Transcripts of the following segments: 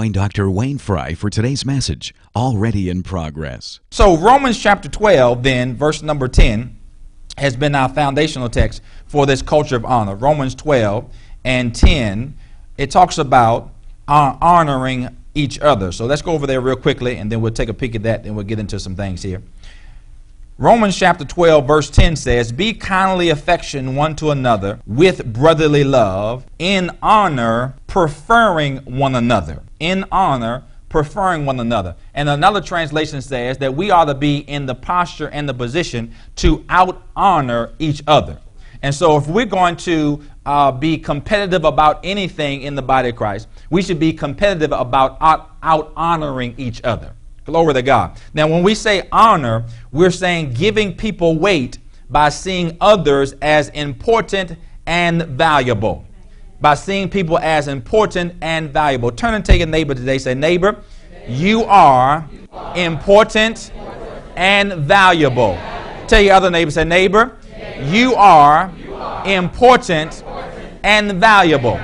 Join Dr. Wayne Fry for today's message, already in progress. So, Romans chapter 12, then, verse number 10, has been our foundational text for this culture of honor. Romans 12 and 10, it talks about honoring each other. So, let's go over there real quickly, and then we'll take a peek at that, and we'll get into some things here. Romans chapter 12, verse 10 says, Be kindly affection one to another with brotherly love, in honor, preferring one another. In honor, preferring one another. And another translation says that we ought to be in the posture and the position to out honor each other. And so, if we're going to uh, be competitive about anything in the body of Christ, we should be competitive about out, out honoring each other. Glory to God. Now, when we say honor, we're saying giving people weight by seeing others as important and valuable. By seeing people as important and valuable. Turn and take a neighbor today. Say, neighbor, you are important and valuable. Tell your other neighbor, say, neighbor, you are important and valuable.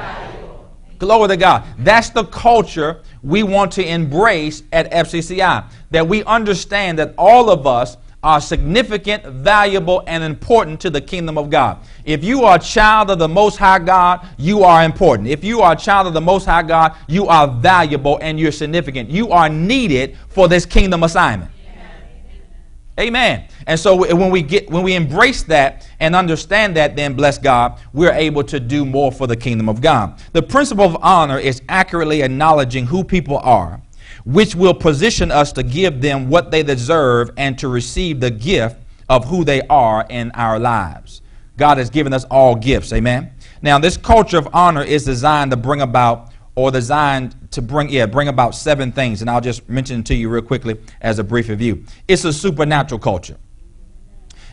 Glory to God. That's the culture we want to embrace at FCCI. That we understand that all of us are significant, valuable, and important to the kingdom of God. If you are a child of the Most High God, you are important. If you are a child of the Most High God, you are valuable and you're significant. You are needed for this kingdom assignment. Amen. And so when we get when we embrace that and understand that, then bless God, we're able to do more for the kingdom of God. The principle of honor is accurately acknowledging who people are, which will position us to give them what they deserve and to receive the gift of who they are in our lives. God has given us all gifts. Amen. Now, this culture of honor is designed to bring about or designed to bring yeah bring about seven things. And i'll just mention to you real quickly as a brief review. It's a supernatural culture.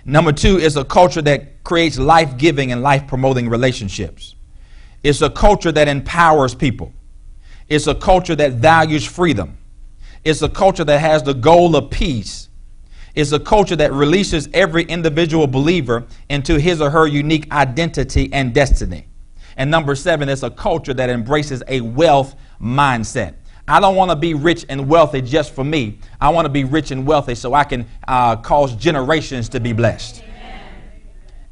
Number two is a culture that creates life-giving and life-promoting relationships. It's a culture that empowers people. It's a culture that values freedom. It's a culture that has the goal of peace. It's a culture that releases every individual believer into his or her unique identity and destiny and number seven, it's a culture that embraces a wealth mindset. I don't want to be rich and wealthy just for me. I want to be rich and wealthy so I can uh, cause generations to be blessed.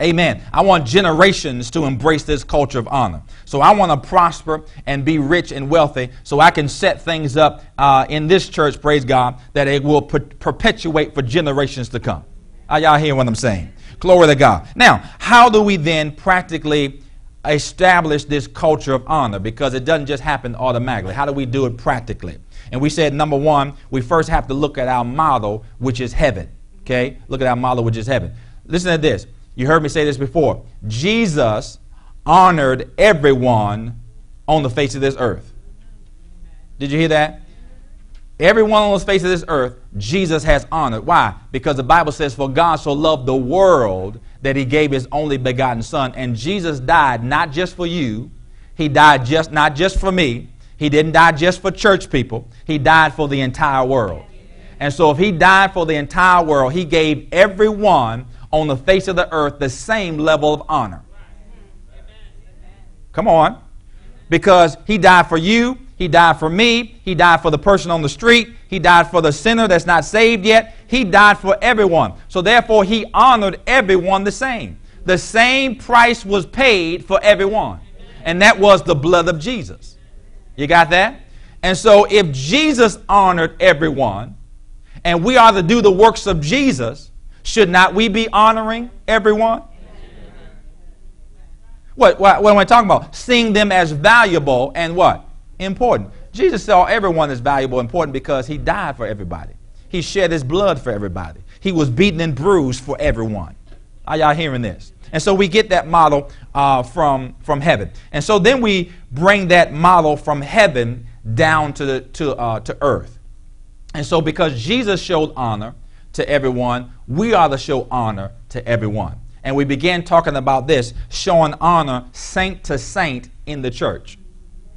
Amen. I want generations to embrace this culture of honor. So I want to prosper and be rich and wealthy so I can set things up uh, in this church, praise God, that it will per- perpetuate for generations to come. Are y'all hearing what I'm saying? Glory to God. Now, how do we then practically establish this culture of honor because it doesn't just happen automatically. How do we do it practically? And we said, number one, we first have to look at our model, which is heaven. Okay? Look at our model, which is heaven. Listen to this. You heard me say this before. Jesus honored everyone on the face of this earth. Did you hear that? Everyone on the face of this earth, Jesus has honored. Why? Because the Bible says, For God so loved the world that he gave his only begotten son. And Jesus died not just for you, he died just not just for me. He didn't die just for church people. He died for the entire world. And so if he died for the entire world, he gave everyone on the face of the earth the same level of honor. Come on. Because he died for you, he died for me. He died for the person on the street. He died for the sinner that's not saved yet. He died for everyone. So therefore, he honored everyone the same. The same price was paid for everyone. And that was the blood of Jesus. You got that? And so if Jesus honored everyone, and we are to do the works of Jesus, should not we be honoring everyone? What, what, what am I talking about? Seeing them as valuable and what? Important. Jesus saw everyone as valuable important because he died for everybody. He shed his blood for everybody. He was beaten and bruised for everyone. Are y'all hearing this? And so we get that model uh, from, from heaven. And so then we bring that model from heaven down to, the, to, uh, to earth. And so because Jesus showed honor to everyone, we are to show honor to everyone. And we began talking about this, showing honor saint to saint in the church.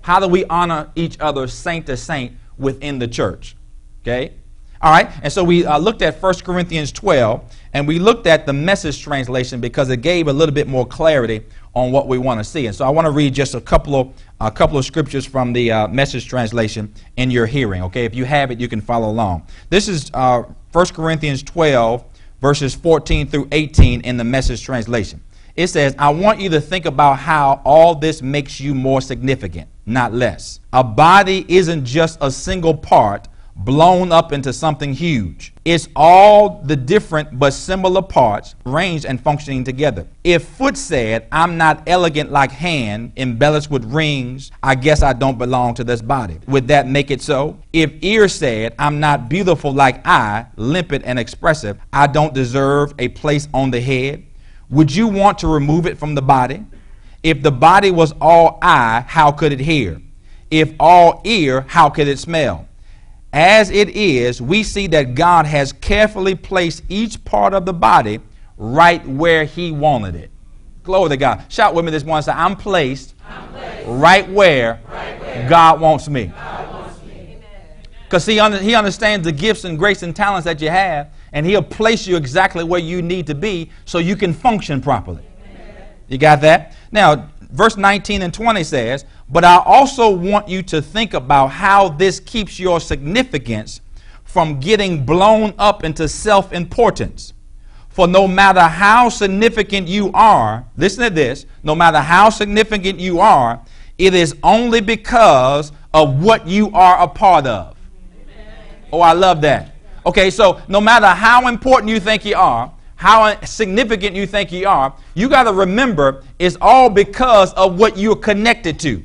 How do we honor each other saint to saint within the church? Okay? All right, and so we uh, looked at 1 Corinthians 12, and we looked at the message translation because it gave a little bit more clarity on what we want to see. And so I want to read just a couple of a couple of scriptures from the uh, message translation in your hearing. Okay, if you have it, you can follow along. This is uh, 1 Corinthians 12, verses 14 through 18 in the message translation. It says, I want you to think about how all this makes you more significant, not less. A body isn't just a single part blown up into something huge. It's all the different but similar parts arranged and functioning together. If foot said, I'm not elegant like hand, embellished with rings, I guess I don't belong to this body. Would that make it so? If ear said, I'm not beautiful like eye, limpid and expressive, I don't deserve a place on the head, would you want to remove it from the body? If the body was all eye, how could it hear? If all ear, how could it smell? As it is, we see that God has carefully placed each part of the body right where He wanted it. Glory to God. Shout with me this morning. Say, I'm placed, I'm placed right, where right, where God wants me. Because he, under, he understands the gifts and grace and talents that you have, and He'll place you exactly where you need to be so you can function properly. Amen. You got that? Now, verse 19 and 20 says, but I also want you to think about how this keeps your significance from getting blown up into self importance. For no matter how significant you are, listen to this, no matter how significant you are, it is only because of what you are a part of. Oh, I love that. Okay, so no matter how important you think you are, how significant you think you are, you got to remember it's all because of what you're connected to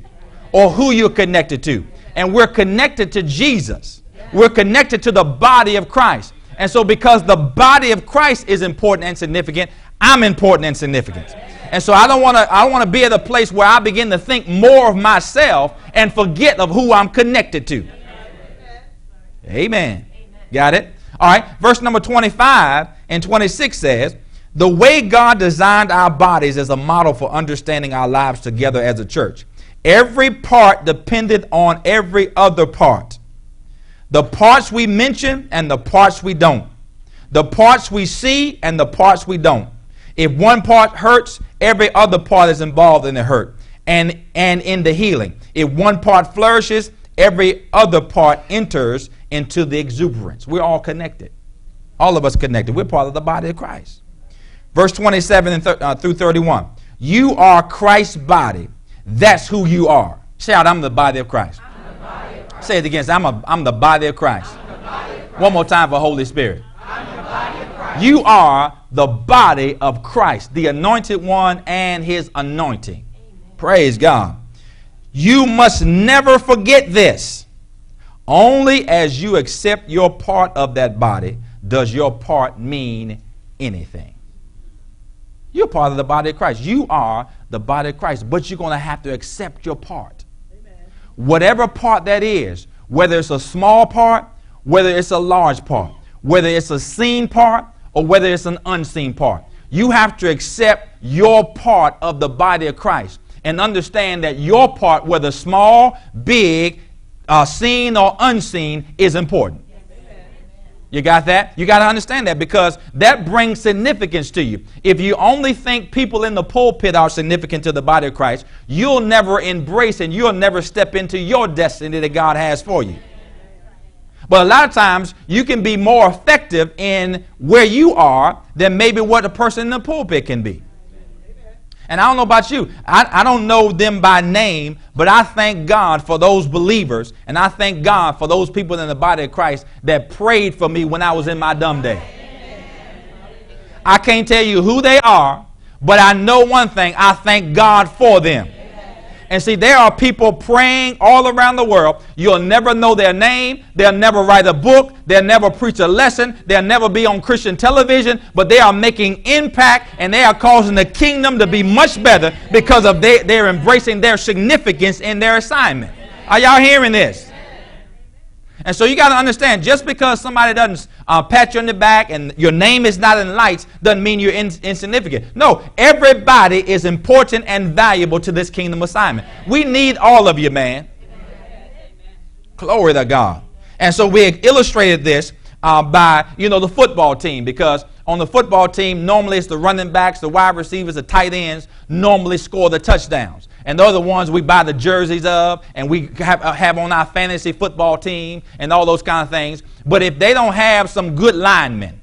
or who you're connected to. And we're connected to Jesus. We're connected to the body of Christ. And so, because the body of Christ is important and significant, I'm important and significant. And so, I don't want to. I don't want to be at a place where I begin to think more of myself and forget of who I'm connected to. Amen. Got it? All right. Verse number 25 and 26 says, "The way God designed our bodies is a model for understanding our lives together as a church. Every part depended on every other part. The parts we mention and the parts we don't. The parts we see and the parts we don't. If one part hurts, every other part is involved in the hurt and, and in the healing. If one part flourishes, every other part enters into the exuberance. We're all connected. All of us connected. We're part of the body of Christ. Verse 27 th- uh, through 31. You are Christ's body that's who you are. Shout, I'm the body of Christ. Body of Christ. Say it again. I'm, a, I'm the body of Christ. Christ. One more time for Holy Spirit. You are the body of Christ, the anointed one and his anointing. Amen. Praise God. You must never forget this. Only as you accept your part of that body does your part mean anything. You're part of the body of Christ. You are the body of Christ, but you're going to have to accept your part. Amen. Whatever part that is, whether it's a small part, whether it's a large part, whether it's a seen part, or whether it's an unseen part, you have to accept your part of the body of Christ and understand that your part, whether small, big, uh, seen, or unseen, is important. You got that? You got to understand that because that brings significance to you. If you only think people in the pulpit are significant to the body of Christ, you'll never embrace and you'll never step into your destiny that God has for you. But a lot of times you can be more effective in where you are than maybe what a person in the pulpit can be. And I don't know about you, I, I don't know them by name, but I thank God for those believers, and I thank God for those people in the body of Christ that prayed for me when I was in my dumb day. I can't tell you who they are, but I know one thing I thank God for them. And see, there are people praying all around the world. You'll never know their name. They'll never write a book. They'll never preach a lesson. They'll never be on Christian television. But they are making impact and they are causing the kingdom to be much better because of they, they're embracing their significance in their assignment. Are y'all hearing this? And so you got to understand, just because somebody doesn't uh, pat you on the back and your name is not in lights, doesn't mean you're in, insignificant. No, everybody is important and valuable to this kingdom assignment. We need all of you, man. Glory to God. And so we illustrated this uh, by, you know, the football team because on the football team, normally it's the running backs, the wide receivers, the tight ends normally score the touchdowns and they're the ones we buy the jerseys of and we have, uh, have on our fantasy football team and all those kind of things. But if they don't have some good linemen,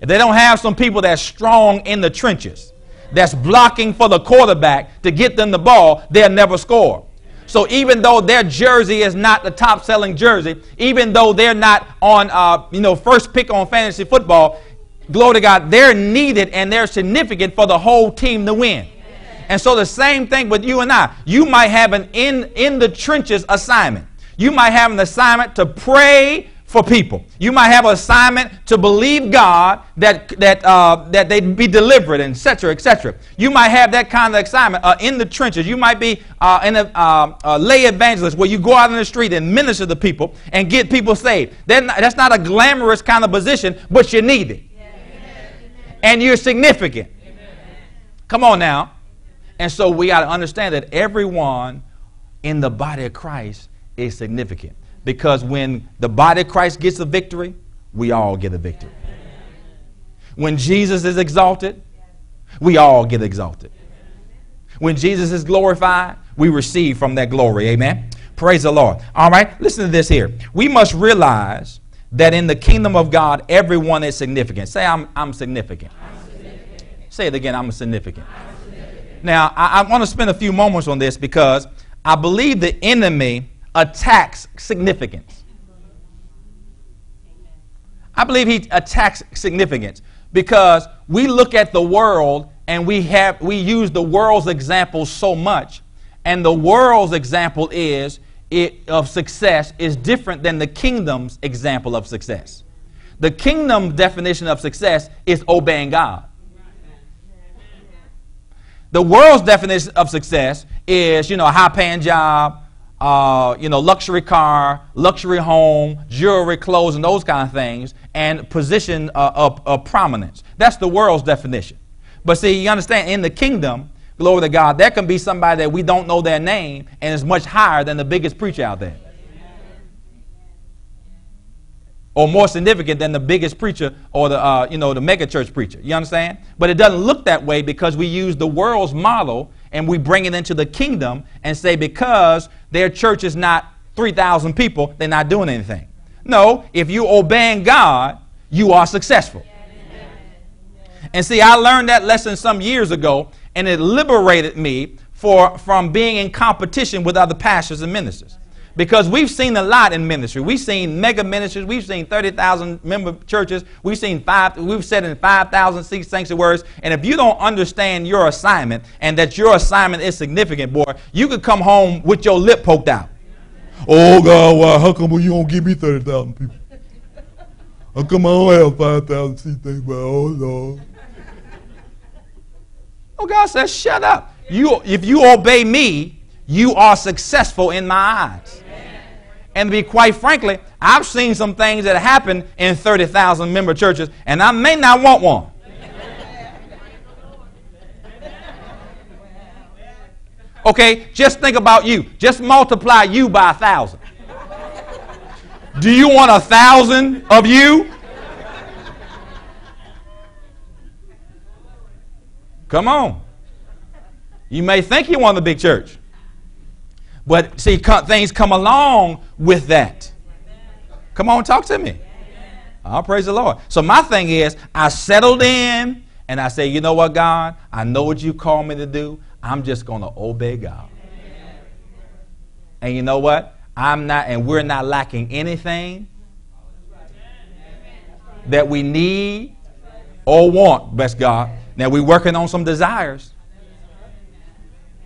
if they don't have some people that's strong in the trenches, that's blocking for the quarterback to get them the ball, they'll never score. So even though their jersey is not the top selling jersey, even though they're not on, uh, you know, first pick on fantasy football, glory to God, they're needed and they're significant for the whole team to win. And so the same thing with you and I. You might have an in in the trenches assignment. You might have an assignment to pray for people. You might have an assignment to believe God that that uh, that they'd be delivered, etc., etc. You might have that kind of assignment uh, in the trenches. You might be uh, in a, uh, a, lay evangelist where you go out in the street and minister to people and get people saved. Not, that's not a glamorous kind of position, but you need it, and you're significant. Come on now. And so we got to understand that everyone in the body of Christ is significant. Because when the body of Christ gets a victory, we all get a victory. When Jesus is exalted, we all get exalted. When Jesus is glorified, we receive from that glory. Amen. Praise the Lord. All right, listen to this here. We must realize that in the kingdom of God, everyone is significant. Say, I'm, I'm significant. I'm significant. Say it again, I'm significant. I'm now, I, I want to spend a few moments on this because I believe the enemy attacks significance. I believe he attacks significance because we look at the world and we have we use the world's example so much, and the world's example is it, of success is different than the kingdom's example of success. The kingdom definition of success is obeying God. The world's definition of success is, you know, a high paying job, uh, you know, luxury car, luxury home, jewelry, clothes, and those kind of things, and position uh, of, of prominence. That's the world's definition. But see, you understand, in the kingdom, glory to God, there can be somebody that we don't know their name and is much higher than the biggest preacher out there. Or more significant than the biggest preacher or the uh, you know the mega church preacher. You understand? But it doesn't look that way because we use the world's model and we bring it into the kingdom and say because their church is not 3,000 people, they're not doing anything. No, if you obeying God, you are successful. And see, I learned that lesson some years ago, and it liberated me for, from being in competition with other pastors and ministers. Because we've seen a lot in ministry. We've seen mega ministries. We've seen 30,000 member churches. We've seen five, we've said in 5,000 seat sanctuaries. And if you don't understand your assignment and that your assignment is significant, boy, you could come home with your lip poked out. Oh, God, why, how come you don't give me 30,000 people? How come I don't have 5,000 seat sanctuaries? Oh, Lord. Oh, God says, shut up. You, if you obey me, you are successful in my eyes. And to be quite frankly, I've seen some things that happen in 30,000 member churches, and I may not want one. Okay, just think about you. Just multiply you by a thousand. Do you want a thousand of you? Come on. You may think you want the big church. But see, things come along with that. Come on, talk to me. I'll praise the Lord. So my thing is, I settled in and I say, you know what, God? I know what you call me to do. I'm just going to obey God. And you know what? I'm not, and we're not lacking anything that we need or want, bless God. Now we're working on some desires.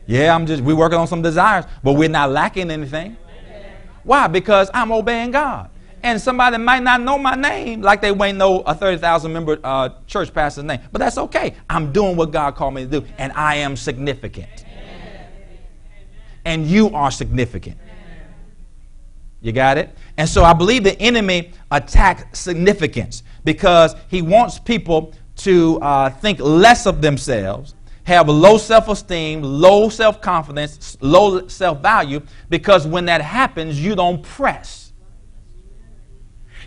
Yeah, I'm just, we're working on some desires, but we're not lacking anything. Why? Because I'm obeying God. And somebody might not know my name like they may know a 30,000 member uh, church pastor's name. But that's okay. I'm doing what God called me to do, and I am significant. And you are significant. You got it? And so I believe the enemy attacks significance because he wants people to uh, think less of themselves have low self esteem, low self confidence, low self value, because when that happens, you don't press.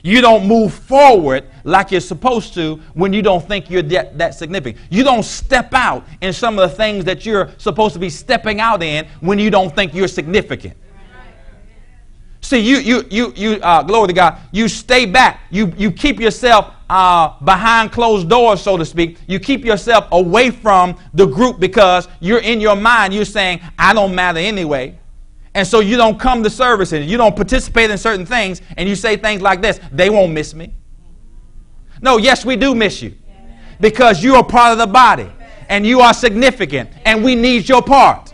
You don't move forward like you're supposed to when you don't think you're that, that significant. You don't step out in some of the things that you're supposed to be stepping out in when you don't think you're significant. See, you, you, you, you uh, glory to God, you stay back. You, you keep yourself uh, behind closed doors, so to speak. You keep yourself away from the group because you're in your mind, you're saying, I don't matter anyway. And so you don't come to services, you don't participate in certain things, and you say things like this they won't miss me. No, yes, we do miss you because you are part of the body and you are significant, and we need your part.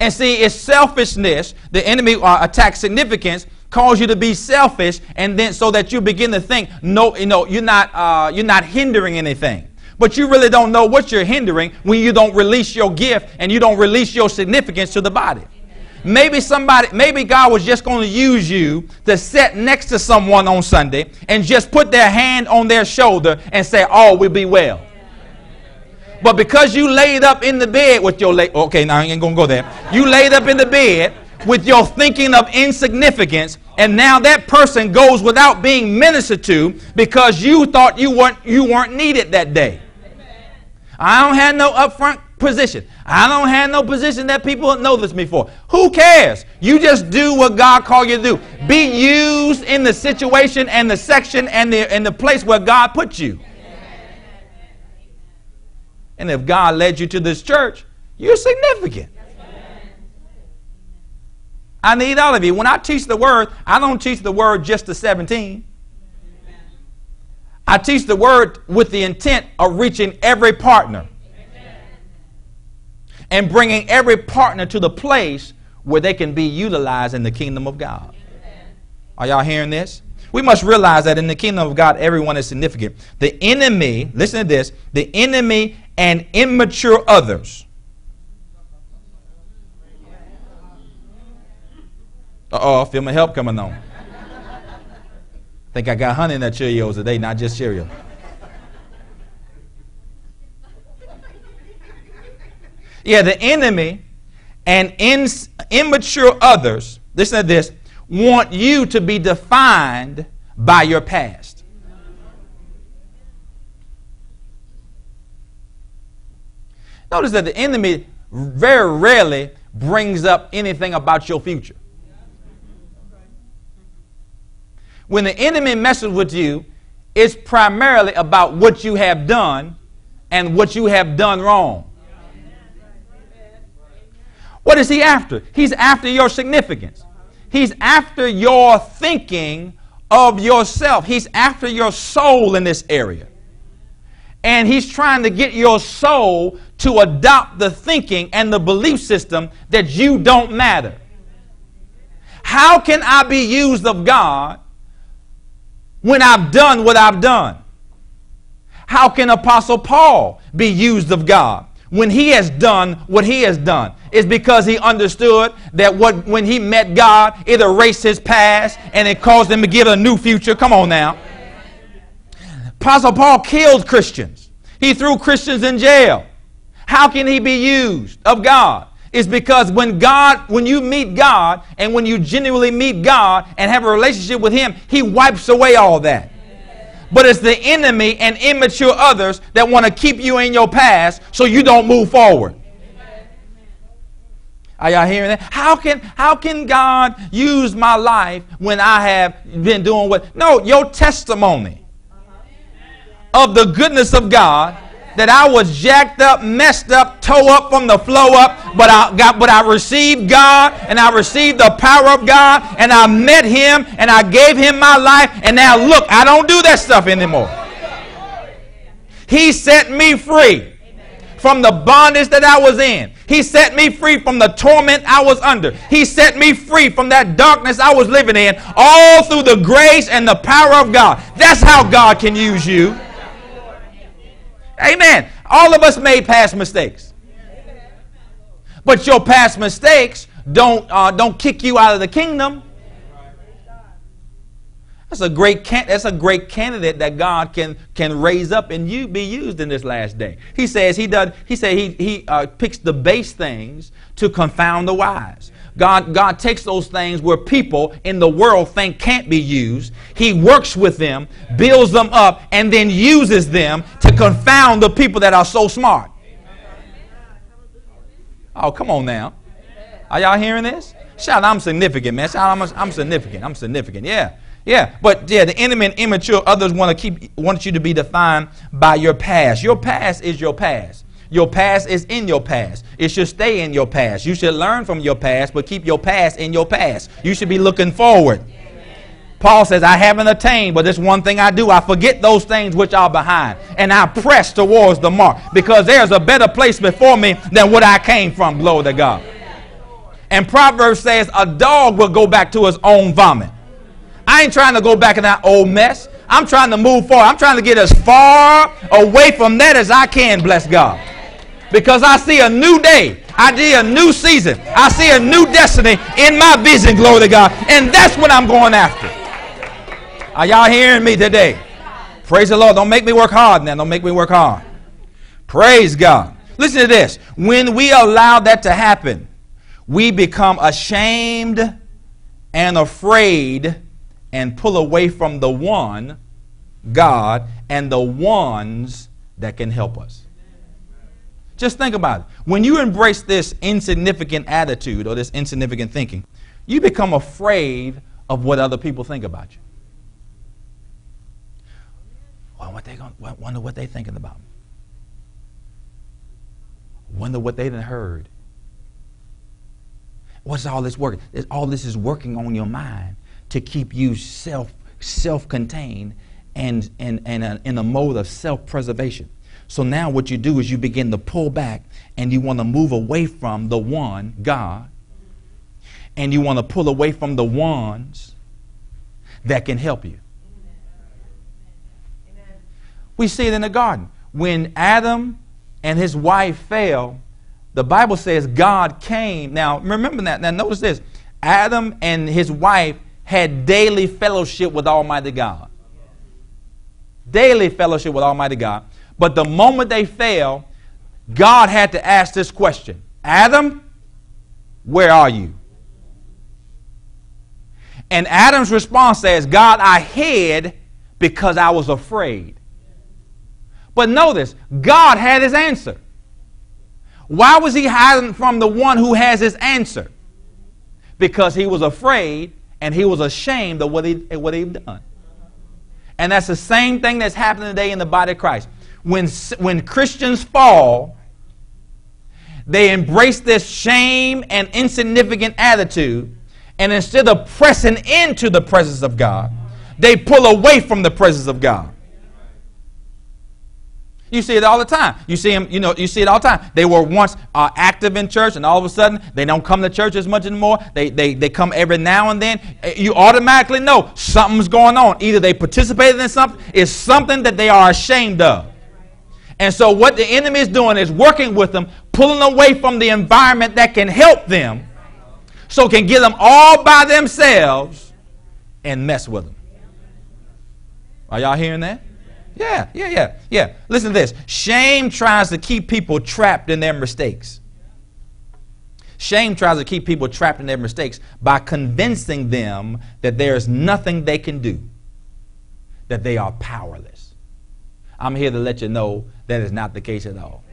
And see, it's selfishness. The enemy uh, attacks significance, cause you to be selfish, and then so that you begin to think, no, you know, you're not, uh, you're not hindering anything. But you really don't know what you're hindering when you don't release your gift and you don't release your significance to the body. Maybe somebody, maybe God was just going to use you to sit next to someone on Sunday and just put their hand on their shoulder and say, All will be well. But because you laid up in the bed with your, la- okay, now I ain't to go there. You laid up in the bed with your thinking of insignificance, and now that person goes without being ministered to because you thought you weren't, you weren't needed that day. I don't have no upfront position. I don't have no position that people know this me for. Who cares? You just do what God called you to do. Be used in the situation and the section and the, and the place where God put you. And if God led you to this church, you're significant. I need all of you. When I teach the word, I don't teach the word just to 17. I teach the word with the intent of reaching every partner and bringing every partner to the place where they can be utilized in the kingdom of God. Are y'all hearing this? We must realize that in the kingdom of God, everyone is significant. The enemy, listen to this, the enemy and immature others. Uh oh, I feel my help coming on. Think I got honey in that Cheerios today, not just Cheerios. Yeah, the enemy and in, immature others, listen to this, want you to be defined by your past. Notice that the enemy very rarely brings up anything about your future. When the enemy messes with you, it's primarily about what you have done and what you have done wrong. What is he after? He's after your significance. He's after your thinking of yourself. He's after your soul in this area. And he's trying to get your soul to adopt the thinking and the belief system that you don't matter. How can I be used of God when I've done what I've done? How can Apostle Paul be used of God when he has done what he has done is because he understood that what when he met God, it erased his past and it caused him to give a new future. Come on now. Apostle Paul killed Christians. He threw Christians in jail. How can he be used of God? It's because when God, when you meet God and when you genuinely meet God and have a relationship with Him, He wipes away all that but it's the enemy and immature others that want to keep you in your past so you don't move forward. Are y'all hearing that? How can how can God use my life when I have been doing what? No, your testimony of the goodness of God that I was jacked up, messed up, toe up from the flow up, but I got but I received God and I received the power of God and I met him and I gave him my life and now look, I don't do that stuff anymore. He set me free from the bondage that I was in. He set me free from the torment I was under. He set me free from that darkness I was living in, all through the grace and the power of God. That's how God can use you. Amen. All of us made past mistakes. But your past mistakes don't, uh, don't kick you out of the kingdom. That's a great can- that's a great candidate that God can can raise up and you be used in this last day. He says he does. He said he he uh, picks the base things to confound the wise. God God takes those things where people in the world think can't be used. He works with them, builds them up, and then uses them to confound the people that are so smart. Oh, come on now. Are y'all hearing this? Shout, I'm significant, man. Shout, I'm, I'm significant. I'm significant. Yeah. Yeah, but yeah, the enemy and immature others want to keep want you to be defined by your past. Your past is your past. Your past is in your past. It should stay in your past. You should learn from your past, but keep your past in your past. You should be looking forward. Paul says, I haven't attained, but this one thing I do. I forget those things which are behind, and I press towards the mark because there's a better place before me than what I came from. Glory to God. And Proverbs says, a dog will go back to his own vomit. I ain't trying to go back in that old mess. I'm trying to move forward. I'm trying to get as far away from that as I can, bless God. Because I see a new day. I see a new season. I see a new destiny in my vision, glory to God. And that's what I'm going after. Are y'all hearing me today? Praise the Lord. Don't make me work hard now. Don't make me work hard. Praise God. Listen to this. When we allow that to happen, we become ashamed and afraid and pull away from the one, God, and the ones that can help us. Just think about it. When you embrace this insignificant attitude or this insignificant thinking, you become afraid of what other people think about you. Well, what they gonna, wonder what they're thinking about. Wonder what they done heard. What's all this working? All this is working on your mind to keep you self self-contained and, and, and uh, in a mode of self-preservation. So now what you do is you begin to pull back and you want to move away from the one, God, and you want to pull away from the ones that can help you. We see it in the garden. When Adam and his wife fell, the Bible says God came. Now, remember that. Now, notice this Adam and his wife had daily fellowship with Almighty God. Daily fellowship with Almighty God. But the moment they fell, God had to ask this question Adam, where are you? And Adam's response says, God, I hid because I was afraid. But notice, God had his answer. Why was he hiding from the one who has his answer? Because he was afraid and he was ashamed of what, he, what he'd done. And that's the same thing that's happening today in the body of Christ. When, when Christians fall, they embrace this shame and insignificant attitude, and instead of pressing into the presence of God, they pull away from the presence of God. You see it all the time. You see them, you know, you see it all the time. They were once uh, active in church, and all of a sudden they don't come to church as much anymore. They, they, they come every now and then. Eh, you automatically know something's going on. Either they participated in something, it's something that they are ashamed of. And so what the enemy is doing is working with them, pulling away from the environment that can help them, so can get them all by themselves and mess with them. Are y'all hearing that? Yeah, yeah, yeah, yeah. Listen to this. Shame tries to keep people trapped in their mistakes. Shame tries to keep people trapped in their mistakes by convincing them that there's nothing they can do, that they are powerless. I'm here to let you know that is not the case at all.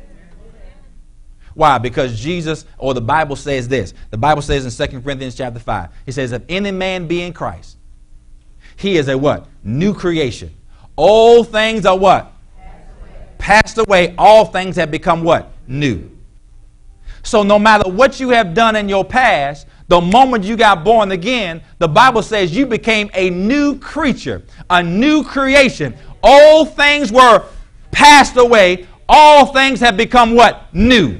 Why? Because Jesus or the Bible says this. The Bible says in 2 Corinthians chapter 5, it says, If any man be in Christ, he is a what? New creation. All things are what? Passed away. All things have become what? New. So no matter what you have done in your past, the moment you got born again, the Bible says you became a new creature, a new creation. All things were passed away. All things have become what? New.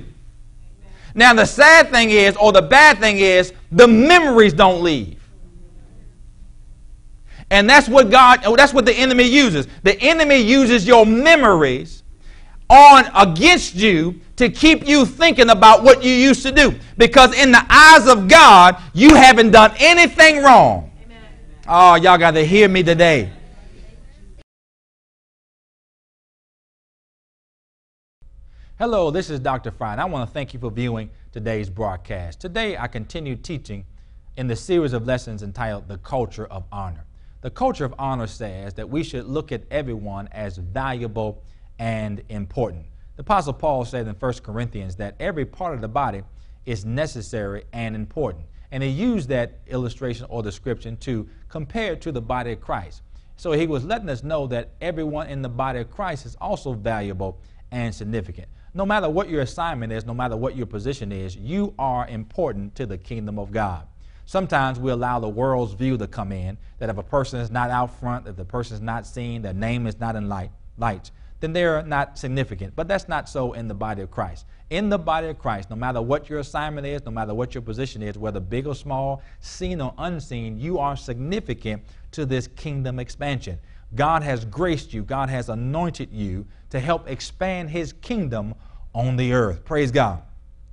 Now, the sad thing is, or the bad thing is, the memories don't leave. And that's what God, oh, that's what the enemy uses. The enemy uses your memories on against you to keep you thinking about what you used to do. Because in the eyes of God, you haven't done anything wrong. Amen. Oh, y'all got to hear me today. Hello, this is Dr. Fry, and I want to thank you for viewing today's broadcast. Today, I continue teaching in the series of lessons entitled The Culture of Honor. The culture of honor says that we should look at everyone as valuable and important. The Apostle Paul said in 1 Corinthians that every part of the body is necessary and important. And he used that illustration or description to compare to the body of Christ. So he was letting us know that everyone in the body of Christ is also valuable and significant no matter what your assignment is, no matter what your position is, you are important to the kingdom of God. Sometimes we allow the world's view to come in that if a person is not out front, if the person is not seen, their name is not in light, lights, then they're not significant. But that's not so in the body of Christ. In the body of Christ, no matter what your assignment is, no matter what your position is, whether big or small, seen or unseen, you are significant to this kingdom expansion. God has graced you, God has anointed you to help expand His kingdom on the earth. Praise God.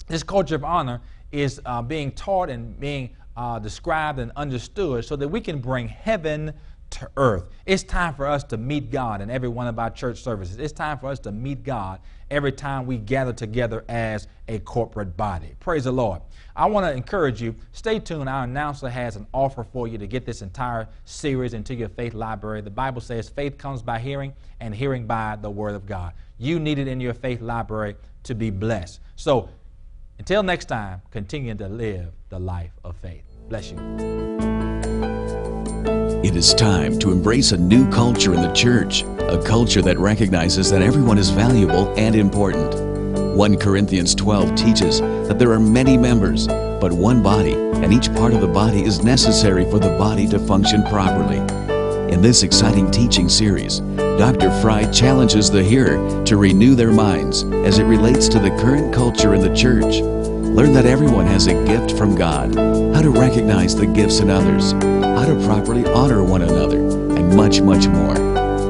This culture of honor is uh, being taught and being uh, described and understood so that we can bring heaven to earth. It's time for us to meet God in every one of our church services. It's time for us to meet God every time we gather together as a corporate body. Praise the Lord. I want to encourage you, stay tuned. Our announcer has an offer for you to get this entire series into your faith library. The Bible says faith comes by hearing, and hearing by the Word of God. You need it in your faith library to be blessed. So until next time, continue to live the life of faith. Bless you. It is time to embrace a new culture in the church, a culture that recognizes that everyone is valuable and important. 1 Corinthians 12 teaches that there are many members, but one body, and each part of the body is necessary for the body to function properly. In this exciting teaching series, Dr. Fry challenges the hearer to renew their minds as it relates to the current culture in the church. Learn that everyone has a gift from God, how to recognize the gifts in others, how to properly honor one another, and much, much more.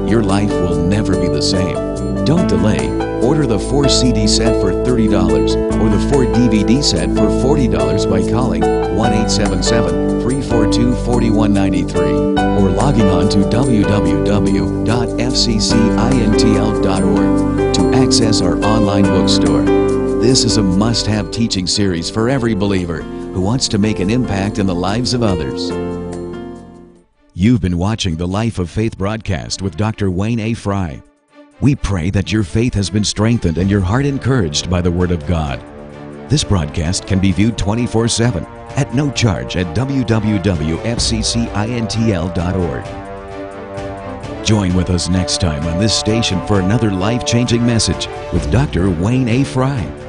Your life will never be the same. Don't delay. Order the 4 CD set for $30 or the 4 DVD set for $40 by calling 1-877-342-4193 or logging on to www.fccintl.org to access our online bookstore. This is a must-have teaching series for every believer who wants to make an impact in the lives of others. You've been watching the Life of Faith broadcast with Dr. Wayne A. Fry. We pray that your faith has been strengthened and your heart encouraged by the Word of God. This broadcast can be viewed 24 7 at no charge at www.fccintl.org. Join with us next time on this station for another life changing message with Dr. Wayne A. Fry.